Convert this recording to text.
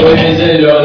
Poi mi sei lo